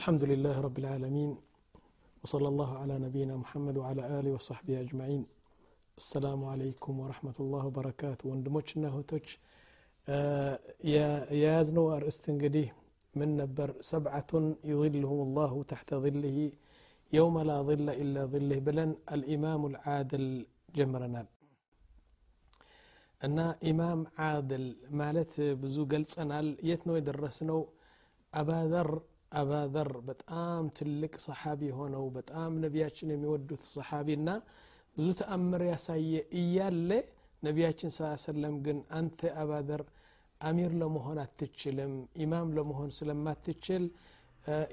الحمد لله رب العالمين وصلى الله على نبينا محمد وعلى آله وصحبه أجمعين. السلام عليكم ورحمة الله وبركاته. ወንድሞችና يا يا زنو أرستنجدي من نبر سبعة يظلهم الله تحت ظله يوم لا ظل إلا ظله بلن الإمام العادل ጀምረናል። إمام عادل مالت بزو قلت أنا يتنوي ነው أبا ذر አባዘር በጣም ትልቅ ሰሓቢ የሆነው በጣም ነቢያችን የሚወዱት ሰሓቢ እና ብዙ ተአምር ያሳየ እያለ ነቢያችን ስ ሰለም ግን አንተ አባዘር አሚር ለመሆን አትችልም ኢማም ለመሆን ስለማትችል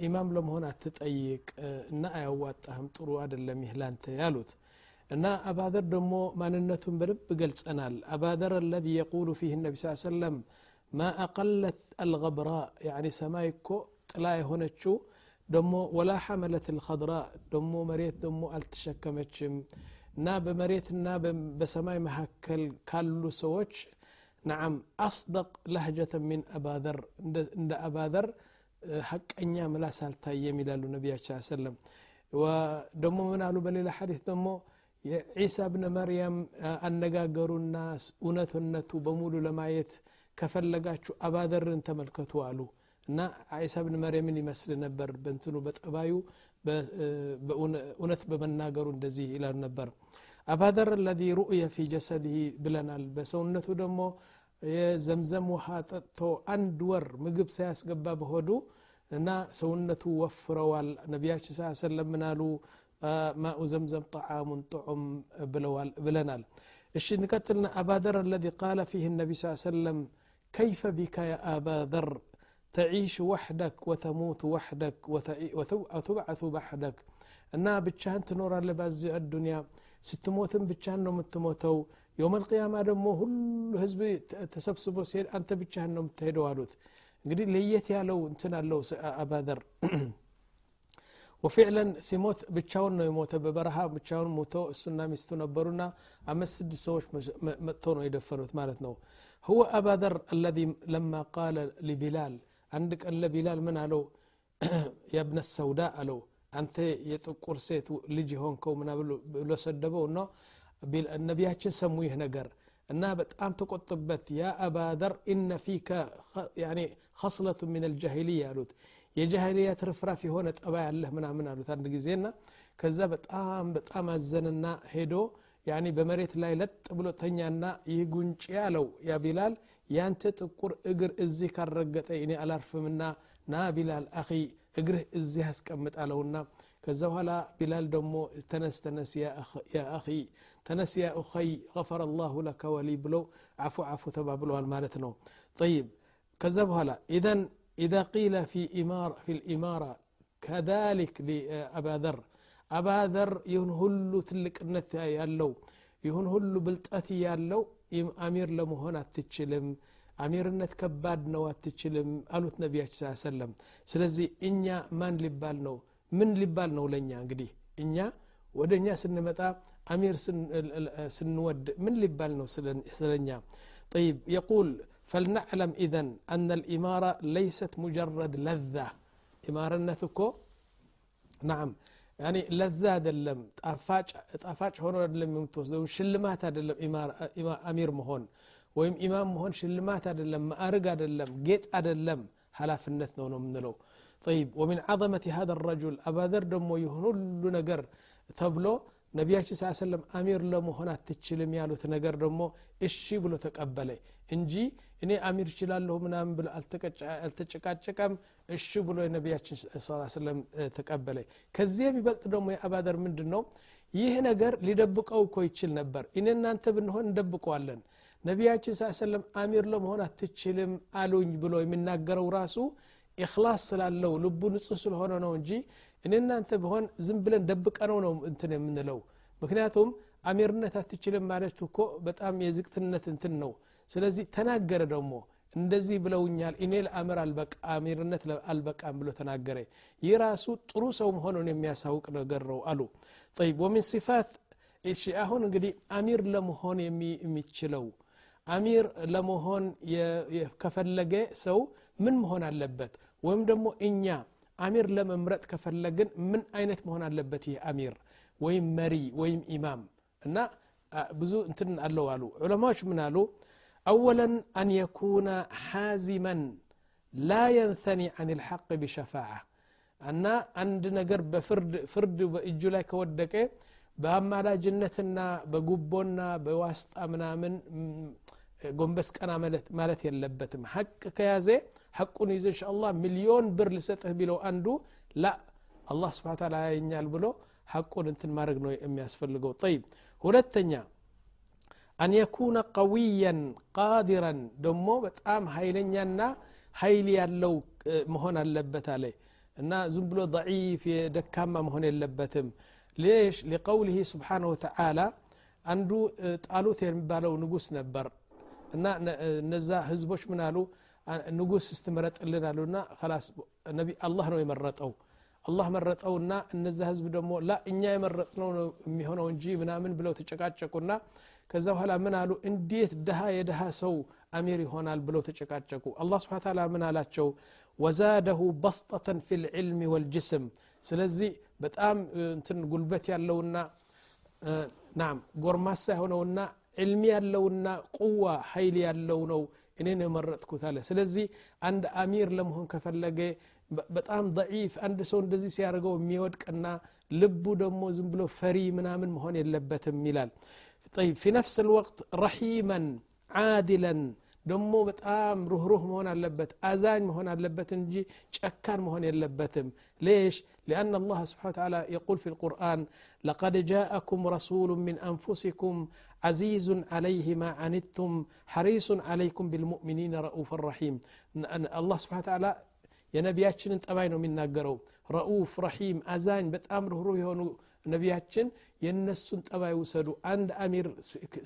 ኢማም ለመሆን አትጠይቅ እና አያዋጣህም ጥሩ አደለም ይህ ላንተ ያሉት እና አባዘር ደግሞ ማንነቱን በደንብ ገልጸናል አባዘር አለዚ የቁሉ ፊህ ነቢ ስ ሰለም ማ አቀለት አልገብራ ያኒ ሰማይ እኮ ጥላ የሆነችው ደሞ ወላ ሐመለት ልከድራ ደሞ መሬት ደሞ አልተሸከመችም እና በመሬትና በሰማይ መካከል ካሉ ሰዎች ነዓም አስደቅ ላህጀተ ሚን አባዘር እንደ አባዘር ሐቀኛ ምላስ አልታየም ይላሉ ነቢያችን ሰለም ደሞ ምን አሉ በሌላ ሐዲስ ደሞ የዒሳ ብነ መርያም አነጋገሩና እውነትነቱ በሙሉ ለማየት ከፈለጋችሁ አባዘርን ተመልከቱ አሉ እና ዒሳ ብን መርየምን ይመስል ነበር በንትኑ በጠባዩ እውነት በመናገሩ እንደዚህ ይላሉ ነበር አባዘር አለዚ ሩእየ ፊ ጀሰድህ ብለናል በሰውነቱ ደግሞ የዘምዘም ውሃ ጠጥቶ አንድ ወር ምግብ ሳያስገባ በሆዱ እና ሰውነቱ ወፍረዋል ነቢያችን ስ ሰለም ምናሉ ማኡ ዘምዘም ጠዓሙን ጥዑም ብለናል እሺ ንቀጥልና አባዘር አለዚ ቃለ ፊህ ነቢ ስ ሰለም ከይፈ ቢካ ያ አባ ዘር ተዒሽ ዋሕደክ ወተሙት ዋሕደክ ወቱብዓቱ ባሕደክ እና ብቻህን ትኖራለ ባዚ አዱንያ ስትሞትም ብቻህን ነው የምትሞተው የውም ልቅያማ ደግሞ ሁሉ ህዝብ ተሰብስቦ ሲሄድ አንተ ብቻህን ነው የምትሄደው አሉት እንግዲህ ለየት ያለው እንትን አለው አባዘር ወፊዕለን ሲሞት ብቻውን ነው የሞተ በበረሃ ብቻውን ሞቶ እሱና ሚስቱ ነበሩና አምስት ስድስት ሰዎች መጥተው ነው የደፈኑት ማለት ነው هو أبا ذر الذي لما قال لبلال አንድ ቀን ለቢላል ምን አለው? የብነ ሰውዳ አለው። አንተ የጥቁር ሴት ልጅ የሆንከው ምና ብሎ ሰደበው? እና ነቢያችን ሰሙ ይህ ነገር። እና በጣም ተቆጥበት። ያ አባዘር ኢነ ፊከ ከስለቱ ምን ልጃሂልያ አሉት። የጃሂልያ ትርፍራፍ የሆነ ጠባ ያለህ ምናምን አሉት አንድ ጊዜና ከዛ በጣም በጣም አዘንና ሄዶ በመሬት ላይ ለጥ ብሎ ተኛና ይህ ጉንጭ ያለው ያ ቢላል يانت تقر اجر ازي كرقت ايني على رفمنا نا بلال أخي اجر ازي على علونا كذا هلا بلال دومو تنس تنس يا أخي يا أخي تنس يا أخي غفر الله لك ولي بلو عفو عفو تبع بلو المالتنا طيب كذا هلا اذا اذا قيل في امار في الاماره كذلك لابا ذر ابا ذر ينهل تلك النثايا لو ينهل بلتاتي يا لو አሚር ለመሆን አትችልም አሚርነት ከባድ ነው አትችልም አሉት ነቢያችን ስ ሰለም ስለዚህ እኛ ማን ሊባል ነው ምን ሊባል ነው ለእኛ እንግዲህ እኛ ወደ እኛ ስንመጣ አሚር ስንወድ ምን ሊባል ነው ስለኛ طيب يقول فلنعلم إذن أن الإمارة ليست مجرد لذة إمارة نثكو نعم يعني لذة دلم تافاج تافاج هون دلم ممتاز ده وشلمات دلم إمار أمير مهون ويم إمام مهون شلمات دلم ما أرجع دلم جيت أدلم هلا في النثنى ونمنلو طيب ومن عظمة هذا الرجل أبا دم ويهون لنا قر ነቢያችን ስ ሰለም አሚር ለመሆን አትችልም ያሉት ነገር ደግሞ እሺ ብሎ ተቀበለ እንጂ እኔ አሚር እችላለሁ ምናምን ብሎ አልተጨቃጨቀም እሺ ብሎ የነቢያችን ሰለም ተቀበለ። ከዚህ የሚበልጥ ደግሞ የአባደር ምንድን ነው ይህ ነገር ሊደብቀው እኮ ይችል ነበር። እኔ እናንተ ብንሆን እንደብቀዋለን። ነቢያችን ስ ሰለም አሚር ለመሆን አትችልም አሉኝ ብሎ የሚናገረው ራሱ ኢክላስ ስላለው ልቡ ንጹህ ስለሆነ ነው እንጂ እኔ እናንተ ብሆን ዝም ብለን ደብቀነው ነው እንትን የምንለው። ምክንያቱም አሚርነት አትችልም ማለት እኮ በጣም የዝቅትነት እንትን ነው። ስለዚህ ተናገረ ደግሞ እንደዚህ ብለውኛል እኔ ለአምር አሚርነት አልበቃም ብሎ ተናገረ። ይህ ራሱ ጥሩ ሰው መሆኑን የሚያሳውቅ ነገር ነው አሉ። ጠይብ ወሚን ሲፋት እሺ አሁን እንግዲህ አሚር ለመሆን የሚችለው አሚር ለመሆን ከፈለገ ሰው ምን መሆን አለበት? ወይም ደግሞ እኛ አሚር ለመምረጥ ከፈለግን ምን አይነት መሆን አለበት ይህ አሚር ወይም መሪ ወይም ኢማም እና ብዙ እንትን አለው አሉ ዑለማዎች ምን አሉ አወለን አን የኩነ ሓዚመን ላ የንተኒ አን ልሐቅ ቢሸፋዓ እና አንድ ነገር በፍርድ ፍርድ በእጁ ላይ ከወደቀ በአማላጅነትና በጉቦና በዋስጣ ምናምን ጎንበስ ቀና ማለት የለበትም ሐቅ ከያዘ ሐቁን ይዘሽ አላህ ሚሊዮን ብር ልሰጥህ ቢለው አንዱ ላ አላህ ስብሓ ታላ ያየኛል ብሎ ሐቁን እንትን ማድረግ ነው የሚያስፈልገው ጠይብ ሁለተኛ አን የኩነ ቀዊያን ቃዲራን ደግሞ በጣም ሀይለኛና ሀይል ያለው መሆን አለበት አለ እና ዝም ብሎ ضعيف ደካማ መሆን የለበትም ሌሽ ሊቀውልህ ስብሓን ወተላ አንዱ ጣሉት የሚባለው ንጉስ ነበር እና እነዛ ህዝቦች ምናሉ ንጉስ ስትመረጥልን አሉና ላስ ነቢ አላህ ነው የመረጠው አላህ መረጠውና እነዛ ህዝብ ደግሞ ላ እኛ የመረጥነው ነው የሚሆነው እንጂ ምናምን ብለው ተጨቃጨቁና ከዛ በኋላ ምን አሉ እንዴት ድሃ የድሃ ሰው አሚር ይሆናል ብለው ተጨቃጨቁ አላህ ስብሓን ታላ ምን አላቸው ወዛደሁ በስጠተን ፊ ልዕልም ወልጅስም ስለዚህ በጣም እንትን ጉልበት ያለውና ናም ጎርማሳ የሆነውና ዕልሚ ያለውና ቁዋ ኃይል ያለው ነው እኔ ነው የመረጥኩት አለ ስለዚህ አንድ አሚር ለመሆን ከፈለገ በጣም ضعيف አንድ ሰው እንደዚህ ሲያደርገው የሚወድቅና ልቡ ደግሞ ዝም ብሎ ፈሪ ምናምን መሆን የለበትም ይላል طيب في نفس الوقت رحيما عادلا ደሞ በጣም ሩህሩህ መሆን አለበት አዛኝ መሆን አለበት እንጂ ጨካን መሆን የለበትም ليش لأن الله سبحانه وتعالى يقول في القرآن لقد جاءكم رسول من أنفسكم عزيز عليه ما عنتم حريص عليكم بالمؤمنين رؤوف رحيم الله سبحانه وتعالى የነቢያችንን ጠባይ ነው የሚናገረው ረኡፍ ረሒም አዛኝ በጣም ርኅሩህ የሆኑ ነቢያችን የእነሱን ጠባይ ውሰዱ አንድ አሚር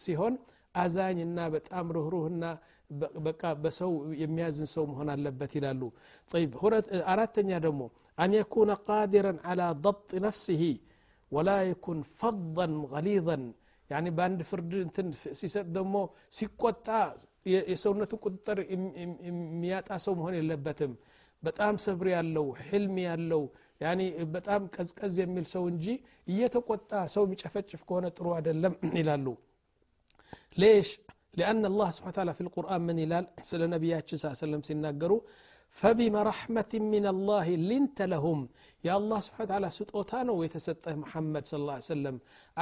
ሲሆን አዛኝና በጣም ርኅሩህና በቃ በሰው የሚያዝን ሰው መሆን አለበት ይላሉ طيب አራተኛ ደግሞ አን የኩነ ቃዲረን على ضبط نفسه ولا يكن فظا غليظا يعني በአንድ ፍርድ እንትን ሲሰጥ ደግሞ ሲቆጣ የሰውነቱን ቁጥጥር የሚያጣ ሰው መሆን የለበትም በጣም ሰብር ያለው ሕልም ያለው ያኒ በጣም ቀዝቀዝ የሚል ሰው እንጂ እየተቆጣ ሰው የሚጨፈጭፍ ከሆነ ጥሩ አይደለም ይላሉ ሌሽ لأن الله سبحانه وتعالى في القرآن من إلال سل نبياتش صلى الله عليه وسلم سيناقروا فبما رحمة من الله لنت لهم. يا الله سبحانه وتعالى ستوتانو ويتسطه محمد صلى الله عليه وسلم.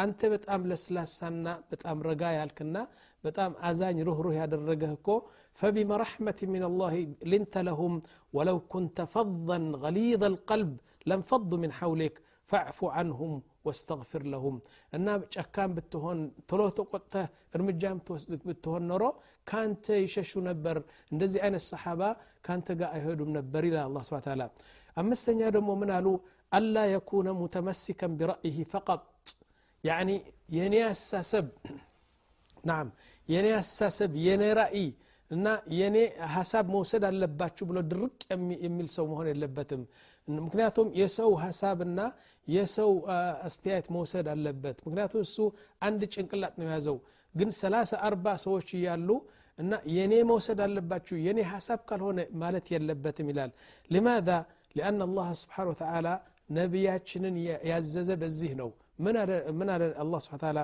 أنت بتأم لسلاسنا بتأم رقايا الكنا بتأم أزاني روح روح هذا الرقاكو فبما رحمة من الله لنت لهم ولو كنت فظا غليظ القلب لم فضوا من حولك فاعف عنهم واستغفر لهم. أنا كان بتهون تلو تقطة ارمجام توسدك بتهون نرو. كانت يششو نبر. اندزي اين الصحابة كانت قا ايهدو نبر إلى الله سبحانه وتعالى. أما استنيادهم ومن ألا يكون متمسكا برأيه فقط. يعني يني أساسب. نعم. يني أساسب. يني رأي. ينى የኔ ሀሳብ መውሰድ አለባችሁ ብሎ ድርቅ የሚል ሰው መሆን የለበትም ምክንያቱም የሰው ሀሳብና የሰው አስተያየት መውሰድ አለበት ምክንያቱም እሱ አንድ ጭንቅላት ነው የያዘው ግን ሰላሳ አርባ ሰዎች እያሉ እና የኔ መውሰድ አለባችሁ የኔ ሀሳብ ካልሆነ ማለት የለበትም ይላል ሊማዛ ሊአን አላህ ስብሓን ወተላ ነቢያችንን ያዘዘ በዚህ ነው ምን አለ አላ ስብን ታላ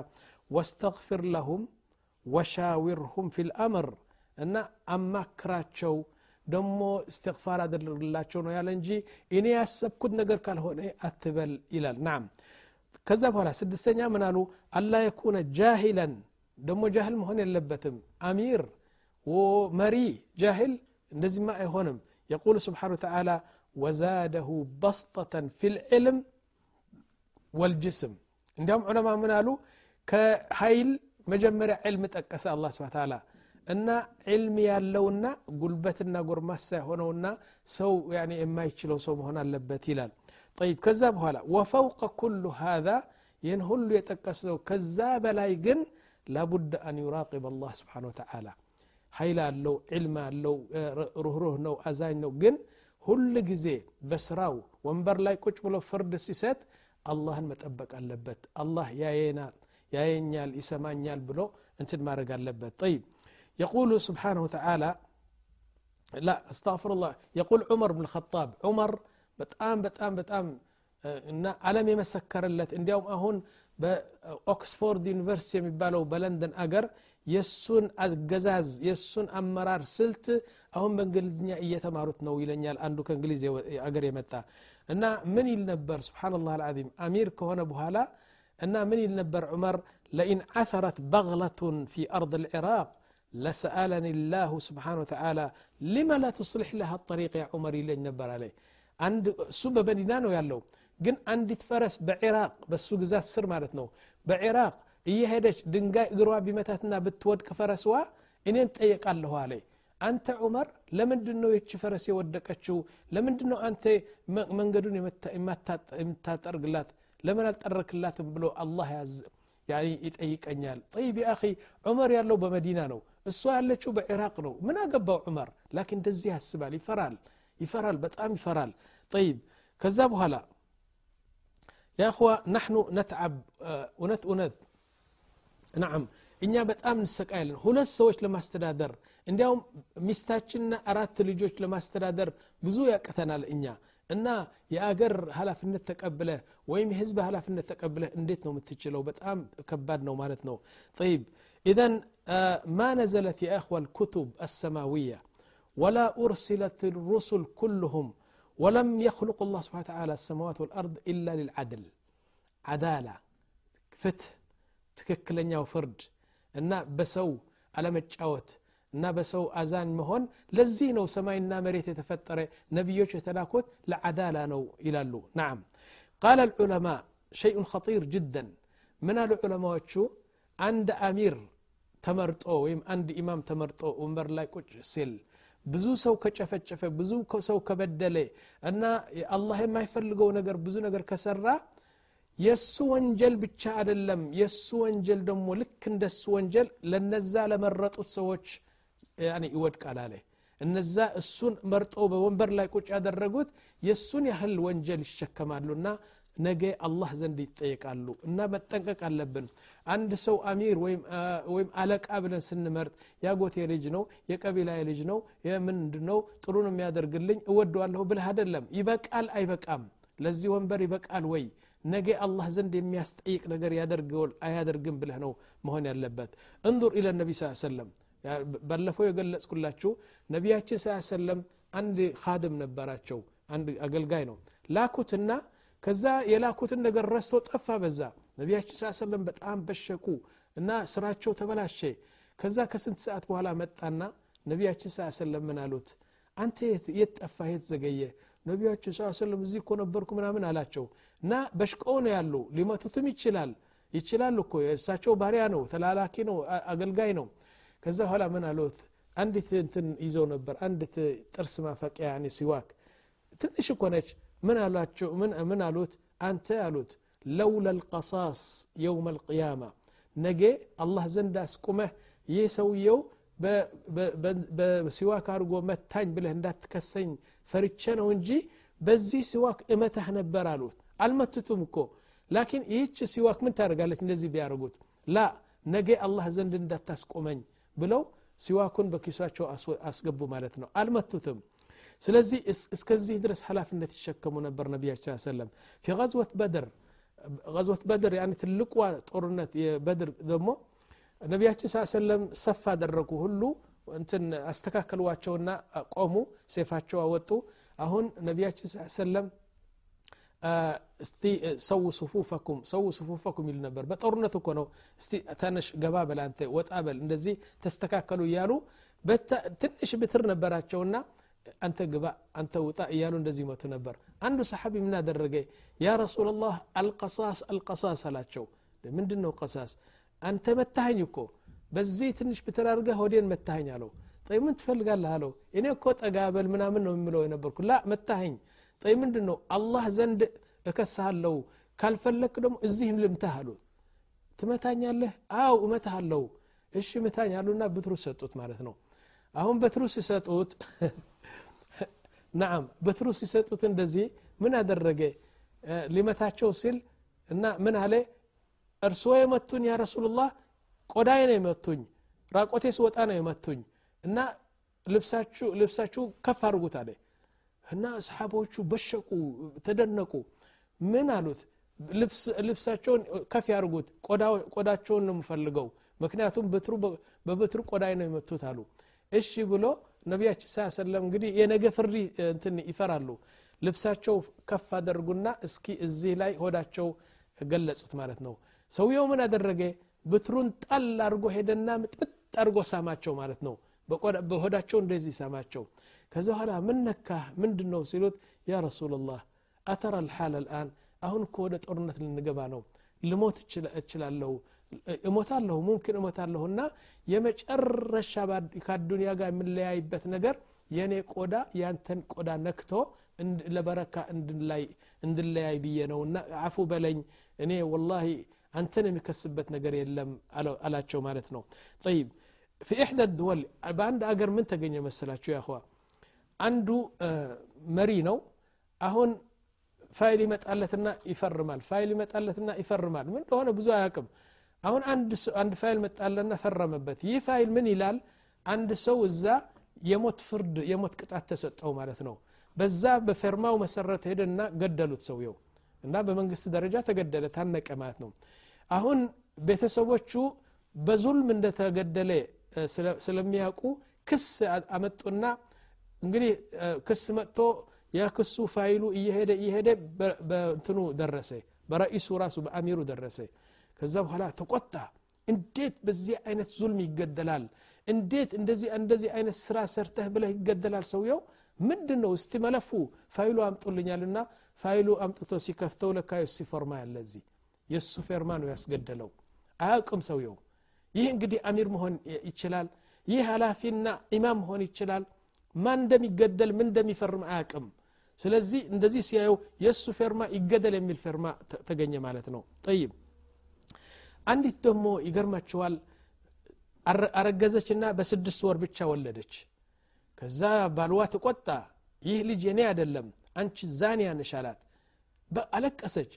ወስተግፊር ለሁም ወሻዊርሁም ፊልአምር እና አማክራቸው ደሞ እስትግፋር አደርግላቸው ነው ያለ እንጂ እኔ ያሰብኩት ነገር ካልሆነ አትበል ይላል ናም ከዛ በኋላ ስድስተኛ ምን አሉ አላ የኩነ ጃሂለን ደሞ ጃህል መሆን የለበትም አሚር መሪ ጃህል እንደዚህማ አይሆንም የቁል ስብሓን ተዓላ ወዛደሁ በስጠተን ፊ ልዕልም ወልጅስም እንዲያውም ዑለማ ምን አሉ ከሀይል መጀመሪያ ዕልም ጠቀሰ አላ ስብን ታላ እና ዕልም ያለውና ጉልበትና ጎርማሳ የሆነውና ሰው የማይችለው ሰው መሆን አለበት ይላል። ጠይብ ከዛ በኋላ ወፈውቀ ኩሉ ሃዛ ይህን ሁሉ የጠቀስነው ከዛ በላይ ግን ላቡድ አን ዩራቂብ አላህ ስብሓን ወተዓላ። ኃይል አለው ዕልም አለው ሩህሩህ ነው አዛኝ ነው። ግን ሁል ጊዜ በስራው ወንበር ላይ ቁጭ ብሎ ፍርድ ሲሰጥ አላህን መጠበቅ አለበት። አላህ ያየናል ያየኛል ይሰማኛል ብሎ እንትን ማድረግ አለበት። ጠይብ يقول سبحانه وتعالى لا أستغفر الله. يقول عمر بن الخطاب عمر بتآم بتآم بتآم. آه، إن علم يمسكر لت انديوم أهون باوكسفورد آه، يونيفرسيتي ميبالو بلندن اجر يسون ازغزاز يسون امرار سلت اهون بنجلزنيا ايتماروت نو يلنيال اندو كانجليزي اجر يمتا ان من يلنبر سبحان الله العظيم امير كهنا بهالا ان من يلنبر عمر لئن عثرت بغله في ارض العراق لسألني الله سبحانه وتعالى لما لا تصلح لها الطريق يا عمر ይለኝ ነበር አለ አንድ እሱ በመዲና ነው ያለው ግን አንዲት ፈረስ በኢራቅ በሱ ግዛት ስር ማለት ነው በኢራቅ እየሄደች ድንጋይ እግሯ ቢመታትና ብትወድቅ ፈረስዋ እኔን ጠየቃለሁ አለ አንተ ዑመር ለምንድን ነው የች ፈረስ የወደቀችው ለምንድን ነው አንተ መንገዱን የምታጠርግላት ለምን አልጠረክላትም ብሎ አላህ ያዝ ይጠይቀኛል ጠይብ አኺ ዑመር ያለው በመዲና ነው እሷ ያለችው በኢራቅ ነው ምን አገባው ዑመር ላኪን እንደዚህ ያስባል ይፈራል ይፈራል በጣም ይፈራል ጠይብ ከዛ በኋላ يا أخوة نحن نتعب እውነት እውነት ናም እኛ በጣም እንሰቃያለን ሁለት ሰዎች ለማስተዳደር እንዲያውም ሚስታችንና አራት ልጆች ለማስተዳደር ብዙ ያቀተናል እኛ እና የአገር ሀላፍነት ተቀብለህ ወይም የህዝብ ሀላፍነት ተቀብለህ እንዴት ነው የምትችለው በጣም ከባድ ነው ማለት ነው طيب إذا ما نزلت يا أخوة الكتب السماوية ولا أرسلت الرسل كلهم ولم يخلق الله سبحانه وتعالى السماوات والأرض إلا للعدل عدالة فتح ትክክለኛው ፍርድ እና በሰው አለመጫወት እና በሰው አዛኝ መሆን ለዚህ ነው ሰማይና መሬት የተፈጠረ ነቢዮች የተላኩት ለዓዳላ ነው ይላሉ ናም ቃል ልዑለማ ሸይኡን ኸጢር ጅደን ምን አሉ ዑለማዎቹ አንድ አሚር ተመርጦ ወይም አንድ ኢማም ተመርጦ ወንበር ላይ ቁጭ ሲል ብዙ ሰው ከጨፈጨፈ ብዙ ሰው ከበደለ እና አላህ የማይፈልገው ነገር ብዙ ነገር ከሰራ የእሱ ወንጀል ብቻ አይደለም። የእሱ ወንጀል ደግሞ ልክ እንደሱ ወንጀል ለነዛ ለመረጡት ሰዎች ይወድቃል አለ። እነዛ እሱን መርጠው በወንበር ላይ ቁጭ ያደረጉት የእሱን ያህል ወንጀል ይሸከማሉና ነገ አላህ ዘንድ ይጠየቃሉ እና መጠንቀቅ አለብን። አንድ ሰው አሚር ወይም አለቃ ብለን ስንመርጥ ያጎቴ ልጅ ነው የቀቢላ ልጅ ነው ምንድ ነው ጥሩ የሚያደርግልኝ እወደዋለሁ ብለህ አይደለም። ይበቃል አይበቃም? ለዚህ ወንበር ይበቃል ወይ? ነገ አላህ ዘንድ የሚያስጠይቅ ነገር አያደርግም ብለህ ነው መሆን ያለበት። እንظር ኢለ ነቢ ስ ሰለም ባለፈው የገለጽኩላችሁ ነቢያችን ስ ሰለም አንድ ካድም ነበራቸው አንድ አገልጋይ ነው። ላኩትና ከዛ የላኩትን ነገር ረስቶ ጠፋ። በዛ ነቢያችን ስ ሰለም በጣም በሸኩ እና ስራቸው ተበላሸ። ከዛ ከስንት ሰዓት በኋላ መጣና ነቢያችን ስ ሰለም ምን አሉት? አንተ የት ጠፋ? የት ዘገየ? ነቢያችን ስ ሰለም እዚህ እኮ ነበርኩ ምናምን አላቸው። እና በሽቀው ነው ያሉ ሊመቱትም ይችላል። ይችላል እኮ የእሳቸው ባሪያ ነው ተላላኪ ነው አገልጋይ ነው። ከዛ በኋላ ምን አሉት? አንዲት እንትን ይዘው ነበር አንዲት ጥርስ ማፈቂያ ሲዋክ። ትንሽ እኮ ነች ምን አሏቸው ምን አሉት አንተ አሉት ለውላ ልቀሳስ የውም አልቅያማ ነገ አላህ ዘንድ አስቁመህ ይህ ሰውየው በሲዋክ አድርጎ መታኝ ብለህ እንዳትከሰኝ ፈርቼ ነው እንጂ በዚህ ሲዋክ እመታህ ነበር አሉት አልመትቱም እኮ ላኪን ይህች ሲዋክ ምን ታደርጋለች እንደዚህ ቢያደርጉት ላ ነገ አላህ ዘንድ እንዳታስቆመኝ ብለው ሲዋኩን በኪሷቸው አስገቡ ማለት ነው አልመቱትም ስለዚህ እስከዚህ ድረስ ሀላፊነት ይሸከሙ ነበር ነቢያችን ሰለም ፊ غዝወት በድር غዝወት በድር ያን ትልቋ ጦርነት የበድር ደግሞ ነቢያችን ስ ሰለም ሰፍ አደረጉ ሁሉ እንትን አስተካከሏቸውና ቆሙ ሴፋቸው አወጡ አሁን ነቢያችን ስ ሰለም እስቲ ሰው ሱፉፈኩም ሰው ሱፉፈኩም ይሉ ነበር በጦርነት እኮ ነው እስቲ ተነሽ ገባ በል አንተ ወጣ በል እንደዚህ ተስተካከሉ እያሉ ትንሽ ብትር ነበራቸውና አንተ ግባ አንተ ውጣ እያሉ እንደዚህ መቱ ነበር። አንዱ ሰሓቢ ምን አደረገ? ያ ረሱላላህ አልቀሳስ አልቀሳስ አላቸው። ምንድን ነው ቀሳስ? አንተ መታኸኝ እኮ በዚህ ትንሽ ብትር አድርገህ ሆዴን መታኸኝ አለው። ጠይ ምን ትፈልጋለህ አለው። እኔ እኮ ጠጋበል ምናምን ነው የሚለው የነበርኩ። ላ መታኸኝ። ጠይ ምንድን ነው አላህ ዘንድ እከሳሃለሁ ካልፈለክ ደግሞ እዚህም ልምታህ አሉት። ትመታኛለህ? አው እመታሃለሁ። እሺ ምታኝ አሉና ብትሩ ሰጡት ማለት ነው። አሁን በትሩ ሲሰጡት ናም በትሩ ሲሰጡት እንደዚህ ምን አደረገ? ሊመታቸው ሲል እና ምን አለ? እርስዎ የመቱኝ ያ ረሱሉላህ ቆዳዬ ነው የመቱኝ ራቆቴ ስወጣ ነው የመቱኝ እና ልብሳችሁ ከፍ አድርጉት አለ እና አስሓቦቹ በሸቁ ተደነቁ። ምን አሉት? ልብሳቸውን ከፍ ያርጉት ቆዳቸውን ነው የምፈልገው ምክንያቱም በበትሩ ቆዳይ ነው የመቱት አሉ። እሺ ብሎ ነቢያችን ስ ሰለም እንግዲህ የነገ ፍርድ እንትን ይፈራሉ። ልብሳቸው ከፍ አደርጉና እስኪ እዚህ ላይ ሆዳቸው ገለጹት ማለት ነው። ሰውየው ምን አደረገ? ብትሩን ጣል አድርጎ ሄደና ምጥጥ አድርጎ ሳማቸው ማለት ነው። በሆዳቸው እንደዚህ ሳማቸው። ከዛ በኋላ ምን ነካህ? ምንድን ነው ሲሉት ያ ረሱላላህ አተራ ልሓል አልአን አሁን እኮ ወደ ጦርነት ልንገባ ነው ልሞት እችላለሁ እሞታለሁ ሙምኪን እሞታለሁና የመጨረሻ ከአዱንያ ጋር የምንለያይበት ነገር የእኔ ቆዳ ያንተን ቆዳ ነክቶ ለበረካ እንድለያይ ብዬ ነውና አፉ በለኝ እኔ ወላሂ አንተን የሚከስበት ነገር የለም አላቸው ማለት ነው። ጠይብ ፊ ኢሕዳ ድወል በአንድ አገር ምን ተገኘ መሰላችሁ ያኸዋ አንዱ መሪ ነው። አሁን ፋይል ይመጣለትና ይፈርማል ፋይል ይመጣለትና ይፈርማል። ምን እንደሆነ ብዙ አያውቅም አሁን አንድ ፋይል መጣለና ፈረመበት ይህ ፋይል ምን ይላል አንድ ሰው እዛ የሞት ፍርድ የሞት ቅጣት ተሰጠው ማለት ነው በዛ በፌርማው መሰረት ሄደና ገደሉት ሰውየው እና በመንግስት ደረጃ ተገደለ ታነቀ ማለት ነው አሁን ቤተሰቦቹ በዙልም እንደተገደለ ስለሚያውቁ ክስ አመጡና እንግዲህ ክስ መጥቶ የክሱ ፋይሉ እየሄደ እየሄደ በእንትኑ ደረሰ በረኢሱ ራሱ በአሚሩ ደረሰ ከዛ በኋላ ተቆጣ። እንዴት በዚህ አይነት ዙልም ይገደላል? እንዴት እንደዚህ እንደዚህ አይነት ስራ ሰርተህ ብለህ ይገደላል ሰውየው? ምንድን ነው እስቲ መለፉ። ፋይሉ አምጡልኛልና ፋይሉ አምጥቶ ሲከፍተው ለካ የሱ ፌርማ ያለ እዚህ። የእሱ ፌርማ ነው ያስገደለው። አያውቅም ሰውየው። ይህ እንግዲህ አሚር መሆን ይችላል። ይህ ኃላፊና ኢማም መሆን ይችላል። ማን እንደሚገደል ምን እንደሚፈርም አያውቅም። ስለዚህ እንደዚህ ሲያየው የእሱ ፌርማ ይገደል የሚል ፌርማ ተገኘ ማለት ነው። ጠይብ አንዲት ደግሞ ይገርማችኋል አረገዘችና በስድስት ወር ብቻ ወለደች። ከዛ ባልዋ ተቆጣ። ይህ ልጅ የኔ አይደለም አንቺ ዛኒያ ነሽ አላት። አለቀሰች።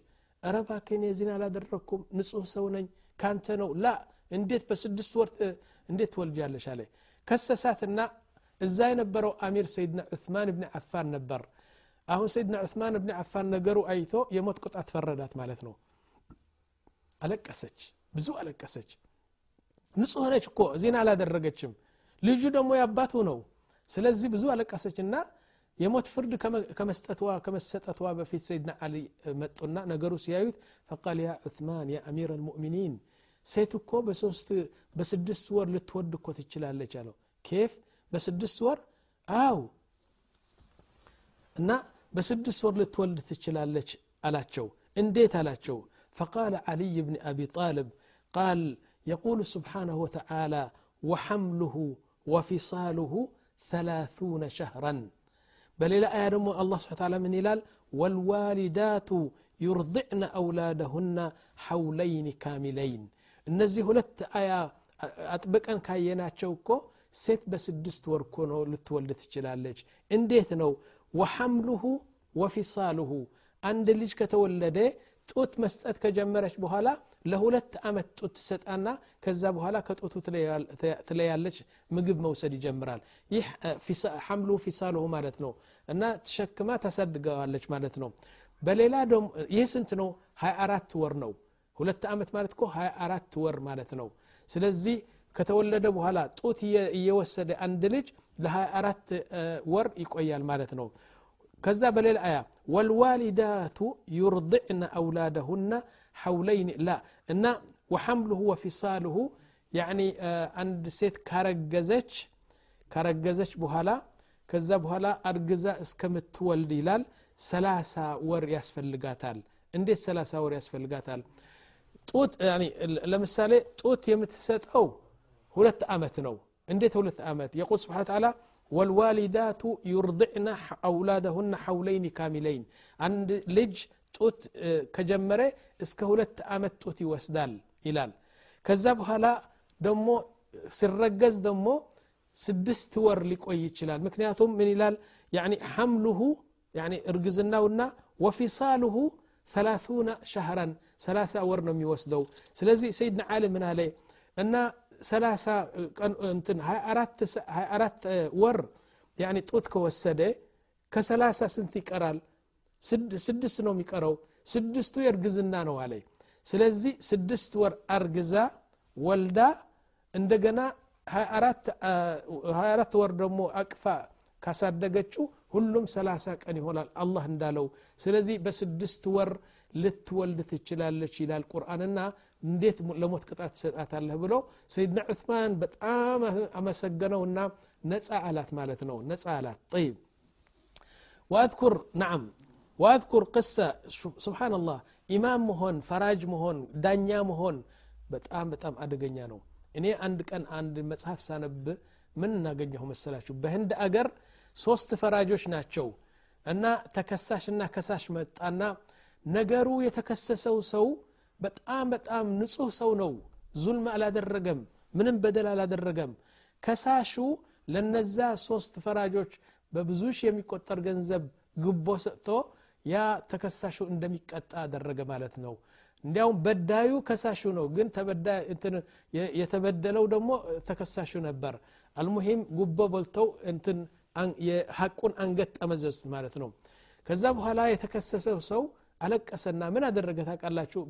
ከኔ ዚና አላደረግኩም ንጹህ ሰው ነኝ ካንተ ነው። ላ እንዴት በስድስት ወር እንዴት ትወልጃለሽ አለ። ከሰሳትና እዛ የነበረው አሚር ሰይድና ዑስማን ብን አፋን ነበር። አሁን ሰይድና ዑስማን ብን አፋን ነገሩ አይቶ የሞት ቅጣት ፈረዳት ማለት ነው። አለቀሰች ብዙ አለቀሰች። ንጹህ ነች እኮ ዜና አላደረገችም። ልጁ ደግሞ ያባቱ ነው። ስለዚህ ብዙ አለቀሰች እና የሞት ፍርድ ከመስጠትዋ ከመሰጠትዋ በፊት ሰይድና አሊ መጡና ነገሩ ሲያዩት ፈቃል ያ ዑትማን ያ አሚር አልሙእሚኒን ሴት እኮ በሶስት በስድስት ወር ልትወድ እኮ ትችላለች አለው። ኬፍ? በስድስት ወር? አው እና በስድስት ወር ልትወልድ ትችላለች አላቸው። እንዴት አላቸው فقال علي بن أبي طالب قال يقول سبحانه وتعالى وحمله وفصاله ثلاثون شهرا بل إلى آية الله سبحانه وتعالى من إلال والوالدات يرضعن أولادهن حولين كاملين እነዚህ ሁለት አያ አጥብቀን ካየናቸው እኮ ሴት በስድስት ወር እኮ ነው ልትወልድ ትችላለች እንዴት ነው ወሐምሉሁ ወፊሳሉሁ አንድ ልጅ ከተወለደ ጡት መስጠት ከጀመረች በኋላ ለሁለት አመት ጡት ትሰጣና ከዛ በኋላ ከጡቱ ትለያለች ምግብ መውሰድ ይጀምራል። ይህ ሐምሉ ፊሳልሁ ማለት ነው። እና ተሸክማ ታሳድገዋለች ማለት ነው። በሌላ ደሞ ይህ ስንት ነው? 24 ወር ነው። ሁለት አመት ማለት እኮ 24 ወር ማለት ነው። ስለዚህ ከተወለደ በኋላ ጡት እየወሰደ አንድ ልጅ ለ24 ወር ይቆያል ማለት ነው كذا بل الآية والوالدات يرضعن أولادهن حولين. لا إن وحمله وفصاله يعني آه، عند سيت كارجزج كارجزج بهلا كذا بهلا أرجزا اسكمت والديلال سلاسة ور يسفل قاتل عندي سلاسة ور يسفل قاتل توت يعني لمسالة توت يمتسات أو هلت آمتنو عندي تولت آمت يقول سبحانه وتعالى والوالدات يرضعن أولادهن حولين كاملين. عند لج توت كجمرة اسكهولت آمت توتي وسدال إلال كذب هلا دمو سرقز دمو سدست ور لكوي يتشلال مكنياتهم من إلال يعني حمله يعني ارقزنا ونا وفصاله ثلاثون شهرا ثلاثة ورنم يوسدو سلزي سيدنا عالم من عليه أن ሰላሳ እንትን ሀያ አራት ወር ያኒ ጡት ከወሰደ ከሰላሳ ስንት ይቀራል? ስድስት ነው የሚቀረው። ስድስቱ የእርግዝና ነው አለ ስለዚህ ስድስት ወር አርግዛ ወልዳ እንደገና 24 ወር ደግሞ አቅፋ ካሳደገችው ሁሉም 30 ቀን ይሆናል አላህ እንዳለው። ስለዚህ በስድስት ወር ልትወልድ ትችላለች ይላል ቁርአንና እንዴት ለሞት ቅጣት ትሰጣታለህ ብሎ ሰይድና ዑትማን በጣም አመሰገነውና ነፃ አላት ማለት ነው ነፃ አላት ጠይብ واذكر نعم واذكر قصة سبحان الله ኢማም መሆን ፈራጅ መሆን ዳኛ መሆን በጣም በጣም አደገኛ ነው እኔ አንድ ቀን አንድ መጽሐፍ ሳነብ ምን እናገኘሁ መሰላችሁ በህንድ አገር ሶስት ፈራጆች ናቸው እና ተከሳሽና ከሳሽ መጣና ነገሩ የተከሰሰው ሰው በጣም በጣም ንጹህ ሰው ነው። ዙልም አላደረገም ምንም በደል አላደረገም። ከሳሹ ለነዛ ሶስት ፈራጆች በብዙ ሺህ የሚቆጠር ገንዘብ ግቦ ሰጥቶ ያ ተከሳሹ እንደሚቀጣ አደረገ ማለት ነው። እንዲያውም በዳዩ ከሳሹ ነው ግን የተበደለው ደግሞ ተከሳሹ ነበር። አልሙሂም ጉቦ በልተው እንትን የሐቁን አንገት ጠመዘዙት ማለት ነው። ከዛ በኋላ የተከሰሰው ሰው አለቀሰና ምን አደረገ ታውቃላችሁ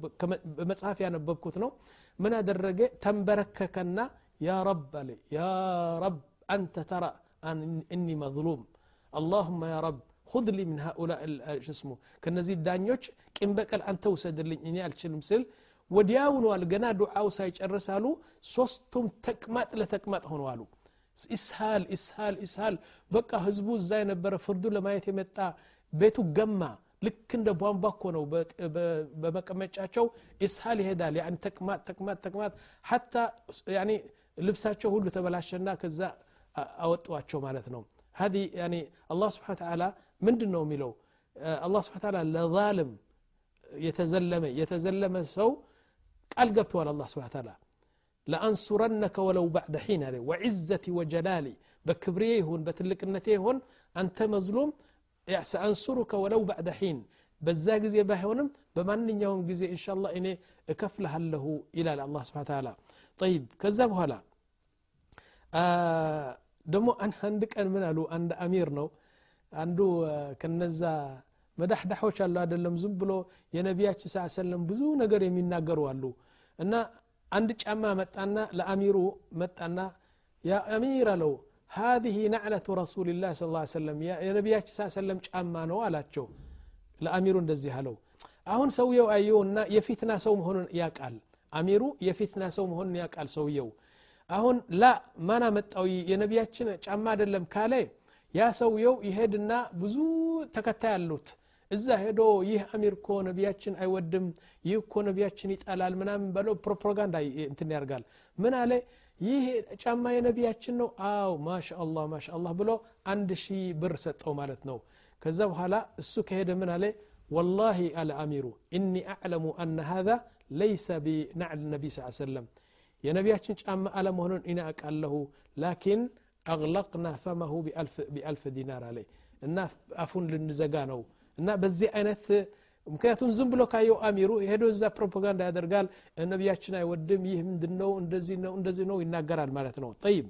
በመጽሐፍ ያነበብኩት ነው ምን አደረገ ተንበረከከና ያ ረብ አለ ያ ረብ አንተ ተራ እኒ መظሉም አላሁማ ያ ረብ خذ لي من هؤلاء اسمه كنزي الدانيوش كم بقل أنت وسدلني إني ألشلم سل ወዲያውኑ አልገና ዱዓው ሳይጨርሳሉ ሶስቱም ተቅማጥ ለተቅማጥ ሆነዋሉ ኢስሃል ኢስሃል ኢስሃል በቃ ህዝቡ እዛ የነበረ ፍርዱን ለማየት የመጣ ቤቱ ገማ ልክ እንደ ቧንቧ እኮ ነው በመቀመጫቸው ኢስሃል ይሄዳል ያን ተቅማጥ ተቅማጥ ተቅማጥ ሐታ ልብሳቸው ሁሉ ተበላሸና ከዛ አወጧቸው ማለት ነው هذه يعني الله سبحانه وتعالى من دنو ميلو الله سبحانه وتعالى لظالم يتزلم يتزلم سو قال قبت على الله سبحانه وتعالى لأنصرنك ولو بعد حين عليه وعزتي وجلالي بكبريه هون بتلقنتي هون أنت سأنصرك ولو بعد حين. بزاق باهونم بهونم بمن يوم جزي إن شاء الله إني أكفلها له إلى الله سبحانه وتعالى طيب كذب هلا دمو أن عندك أن منالو عند أميرنو عنده كنزا مدح دحوش الله هذا لم يا نبي صلى الله عليه بزو نجر من نجر والو أن عندك أما لأميرو متنا يا أمير لو ሀዚህ ናዕለቱ ረሱልላ ስ ሰለም የነቢያችን ስ ሰለም ጫማ ነው አላቸው። ለአሚሩ እንደዚህ አለው። አሁን ሰውየው አየውና የፊትና ሰው መሆኑን ያቃል አሚሩ የፊትና ሰው መሆኑን ያቃል ሰውየው። አሁን ላ ማን አመጣው? የነቢያችን ጫማ አይደለም ካለ ያ ሰውየው ይሄድና ብዙ ተከታይ አሉት። እዛ ሄዶ ይህ አሚር እኮ ነቢያችን አይወድም ይህ ኮ ነቢያችን ይጠላል ምናምን በለው ፕሮፓጋንዳ እንትን ያርጋል ምን አለ? ይህ ጫማ የነቢያችን ነው አው ማሻአላ ማሻአላ ብሎ አንድ ሺ ብር ሰጠው ማለት ነው ከዛ በኋላ እሱ ከሄደ ምን አለ ወላሂ አለ አሚሩ እኒ አዕለሙ አነ ሃذا ለይሰ ቢናዕል ነቢ ስ ሰለም የነቢያችን ጫማ አለመሆኑን እኔ አውቃለሁ ላኪን አغለቅና ፈመሁ ቢአልፍ ዲናር አለ እና አፉን ልንዘጋ ነው እና በዚህ አይነት ምክንያቱም ዝም ብሎ ካየው አሚሩ ሄዶ እዛ ፕሮፓጋንዳ ያደርጋል። ነቢያችን አይወድም ይህ ምንድን ነው ነው እንደዚህ ነው ይናገራል ማለት ነው። ጠይብ።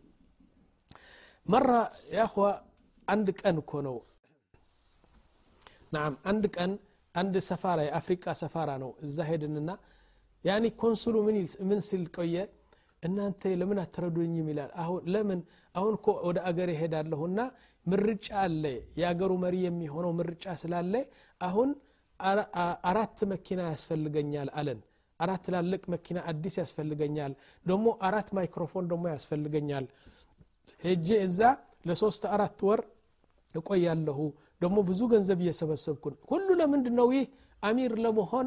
መራ ያኸዋ አንድ ቀን እኮ ነው። ናም አንድ ቀን አንድ ሰፋራ የአፍሪቃ ሰፋራ ነው። እዛ ሄድንና ያኒ ኮንሱሉ ምን ሲል ቆየ? እናንተ ለምን አትረዱኝም ይላል። ለምን? አሁን እኮ ወደ አገር ይሄዳለሁና ምርጫ አለ። የአገሩ መሪ የሚሆነው ምርጫ ስላለ አሁን አራት መኪና ያስፈልገኛል አለን። አራት ትላልቅ መኪና አዲስ ያስፈልገኛል። ደግሞ አራት ማይክሮፎን ደግሞ ያስፈልገኛል። ሄጄ እዛ ለሶስት አራት ወር እቆያለሁ። ደግሞ ብዙ ገንዘብ እየሰበሰብኩን ሁሉ ለምንድን ነው ይህ? አሚር ለመሆን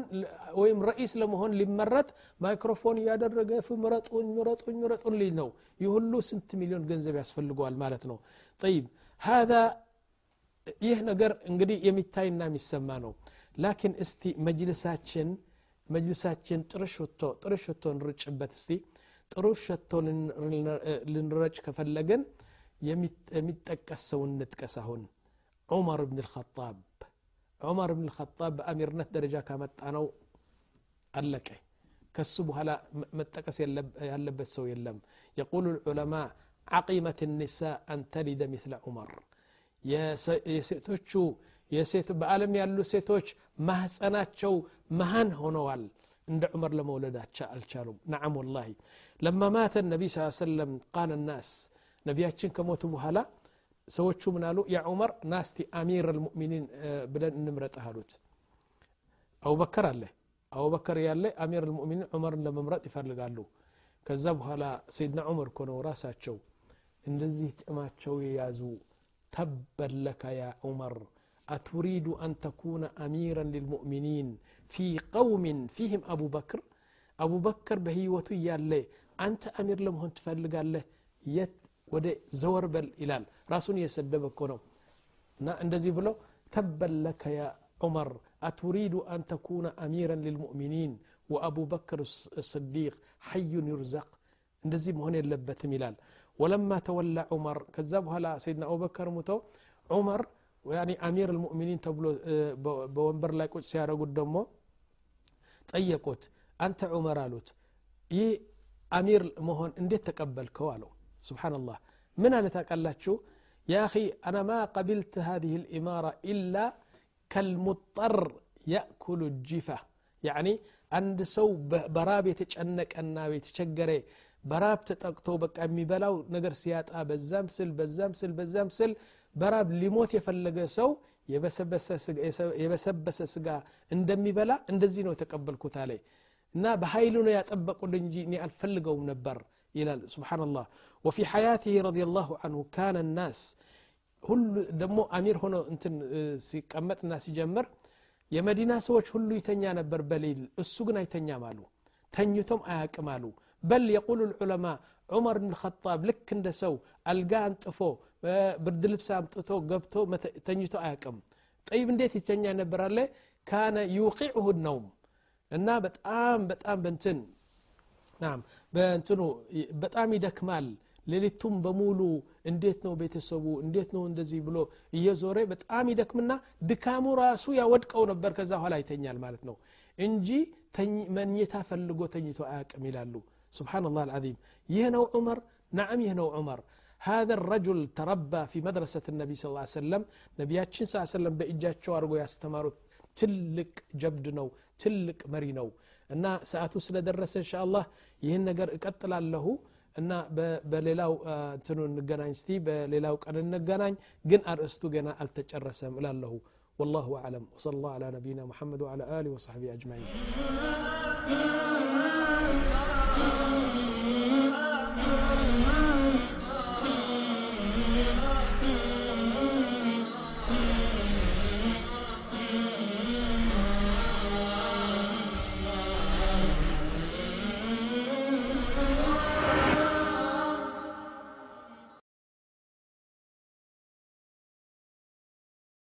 ወይም ረኢስ ለመሆን ሊመረጥ ማይክሮፎን እያደረገ ምረጡኝ ምረጡኝ ምረጡን ልኝ ነው። ይህ ሁሉ ስንት ሚሊዮን ገንዘብ ያስፈልገዋል ማለት ነው። ጠይብ ይህ ነገር እንግዲህ የሚታይና የሚሰማ ነው ላኪን እስቲ መጅልሳችን መጅልሳችን ጥሩ ሽቶ ጥሩ ሽቶ እንርጭበት እስቲ ጥሩ ሽቶ ልንረጭ ከፈለግን የሚጠቀስ ሰው እንጥቀስ አሁን ዑመር ብን ልኸጣብ ዑመር ብን ልኸጣብ በአሚርነት ደረጃ ካመጣ ነው አለቀ ከሱ በኋላ መጠቀስ ያለበት ሰው የለም የቁሉ ልዑለማ ዓቂመት ኒሳ አን ተሊደ ምትለ ዑመር የሴቶቹ በዓለም ያሉ ሴቶች ማህፀናቸው መሃን ሆነዋል። እንደ ዑመር ለመውለድ አልቻሉም። ነዓም ወላሂ። ለማ ማተ ነቢ ስ ሰለም ቃል ናስ ነቢያችን ከሞቱ በኋላ ሰዎቹ ምን አሉ? ያ ዑመር ናስቲ አሚር ልሙእሚኒን ብለን እንምረጥህ አሉት። አቡበከር አለ። አቡበከር ያለ አሚር ልሙእሚኒን ዑመርን ለመምረጥ ይፈልጋሉ። ከዛ በኋላ ሰይድና ዑመር እኮ ራሳቸው እንደዚህ ጥማቸው የያዙ ተበን ለከ ያ ዑመር أتريد أن تكون أميرا للمؤمنين؟ في قوم فيهم أبو بكر. أبو بكر بهي بهيوة يالله أنت أمير لمهن قال له يت ودي زور بل إلال. رأسون يسدب كونو نا اندزي بلو تبا لك يا عمر أتريد أن تكون أميرا للمؤمنين؟ وأبو بكر الصديق حي يرزق. اندزي مهن اللبة ميلال ولما تولى عمر كذبها لا سيدنا أبو بكر متو عمر አሚር ልሙእሚኒን ተብሎ በወንበር ላይ ቁጭ ሲያደረጉት ደግሞ ጠየቁት አንተ ዑመር አሉት ይህ አሚር መሆን እንዴት ተቀበልከው አለው ስብናላህ ምን አለ ታቃላችሁ يا أخي أنا ما قبلت هذه الإمارة إلا كالمضطر يأكل الجفة. يعني عند سو براب يتشنك أنا يتشجر براب تتقطو أمي بلاو نقر سيات بزام سل بزام በራብ ሊሞት የፈለገ ሰው የበሰበሰ ስጋ እንደሚበላ እንደዚህ ነው የተቀበልኩት አለ እና በኃይሉ ነው ያጠበቁል እንጂ እኔ አልፈልገውም ነበር ይላል ስብሓንላህ ወፊ ሐያትህ ረዲ ላሁ አንሁ ካነ ናስ ሁሉ ደግሞ አሚር ሆኖ እንትን ሲቀመጥና ሲጀምር የመዲና ሰዎች ሁሉ ይተኛ ነበር በሌል እሱ ግን አይተኛም አሉ ተኝቶም አያቅም አሉ በል የቁሉ ልዑለማ ዑመር ብን ልኸጣብ ልክ እንደ ሰው አልጋ አንጥፎ ብርድ ልብስ አምጥቶ ገብቶ ተኝቶ አያቅም ጠይብ እንዴት ይተኛ ነበራለ ካነ ዩቂዕሁ ነውም። እና በጣም በጣም በንትን ናም በጣም ይደክማል። ሌሊቱም በሙሉ እንዴት ነው ቤተሰቡ? እንዴት ነው እንደዚህ ብሎ እየዞረ በጣም ይደክምና ድካሙ ራሱ ያወድቀው ነበር። ከዛ ኋላ ይተኛል ማለት ነው። እንጂ መኝታ ፈልጎ ተኝቶ አያቅም ይላሉ سبحان الله العظيم يهنو عمر نعم يهنو عمر هذا الرجل تربى في مدرسة النبي صلى الله عليه وسلم نبياتشن صلى الله عليه وسلم بإجاتشو أرغو يستمروا تلك جبد نو تلك مري نو እና ሰዓቱ ስለደረሰ እንሻ አላህ ይህን ነገር እቀጥላለሁ እና በሌላው እንትኑ እንገናኝ እስቲ በሌላው ቀን እንገናኝ ግን አርእስቱ ገና አልተጨረሰም እላለሁ والله أعلم. وصلى الله على نبينا محمد وعلى آله وصحبه أجمعين.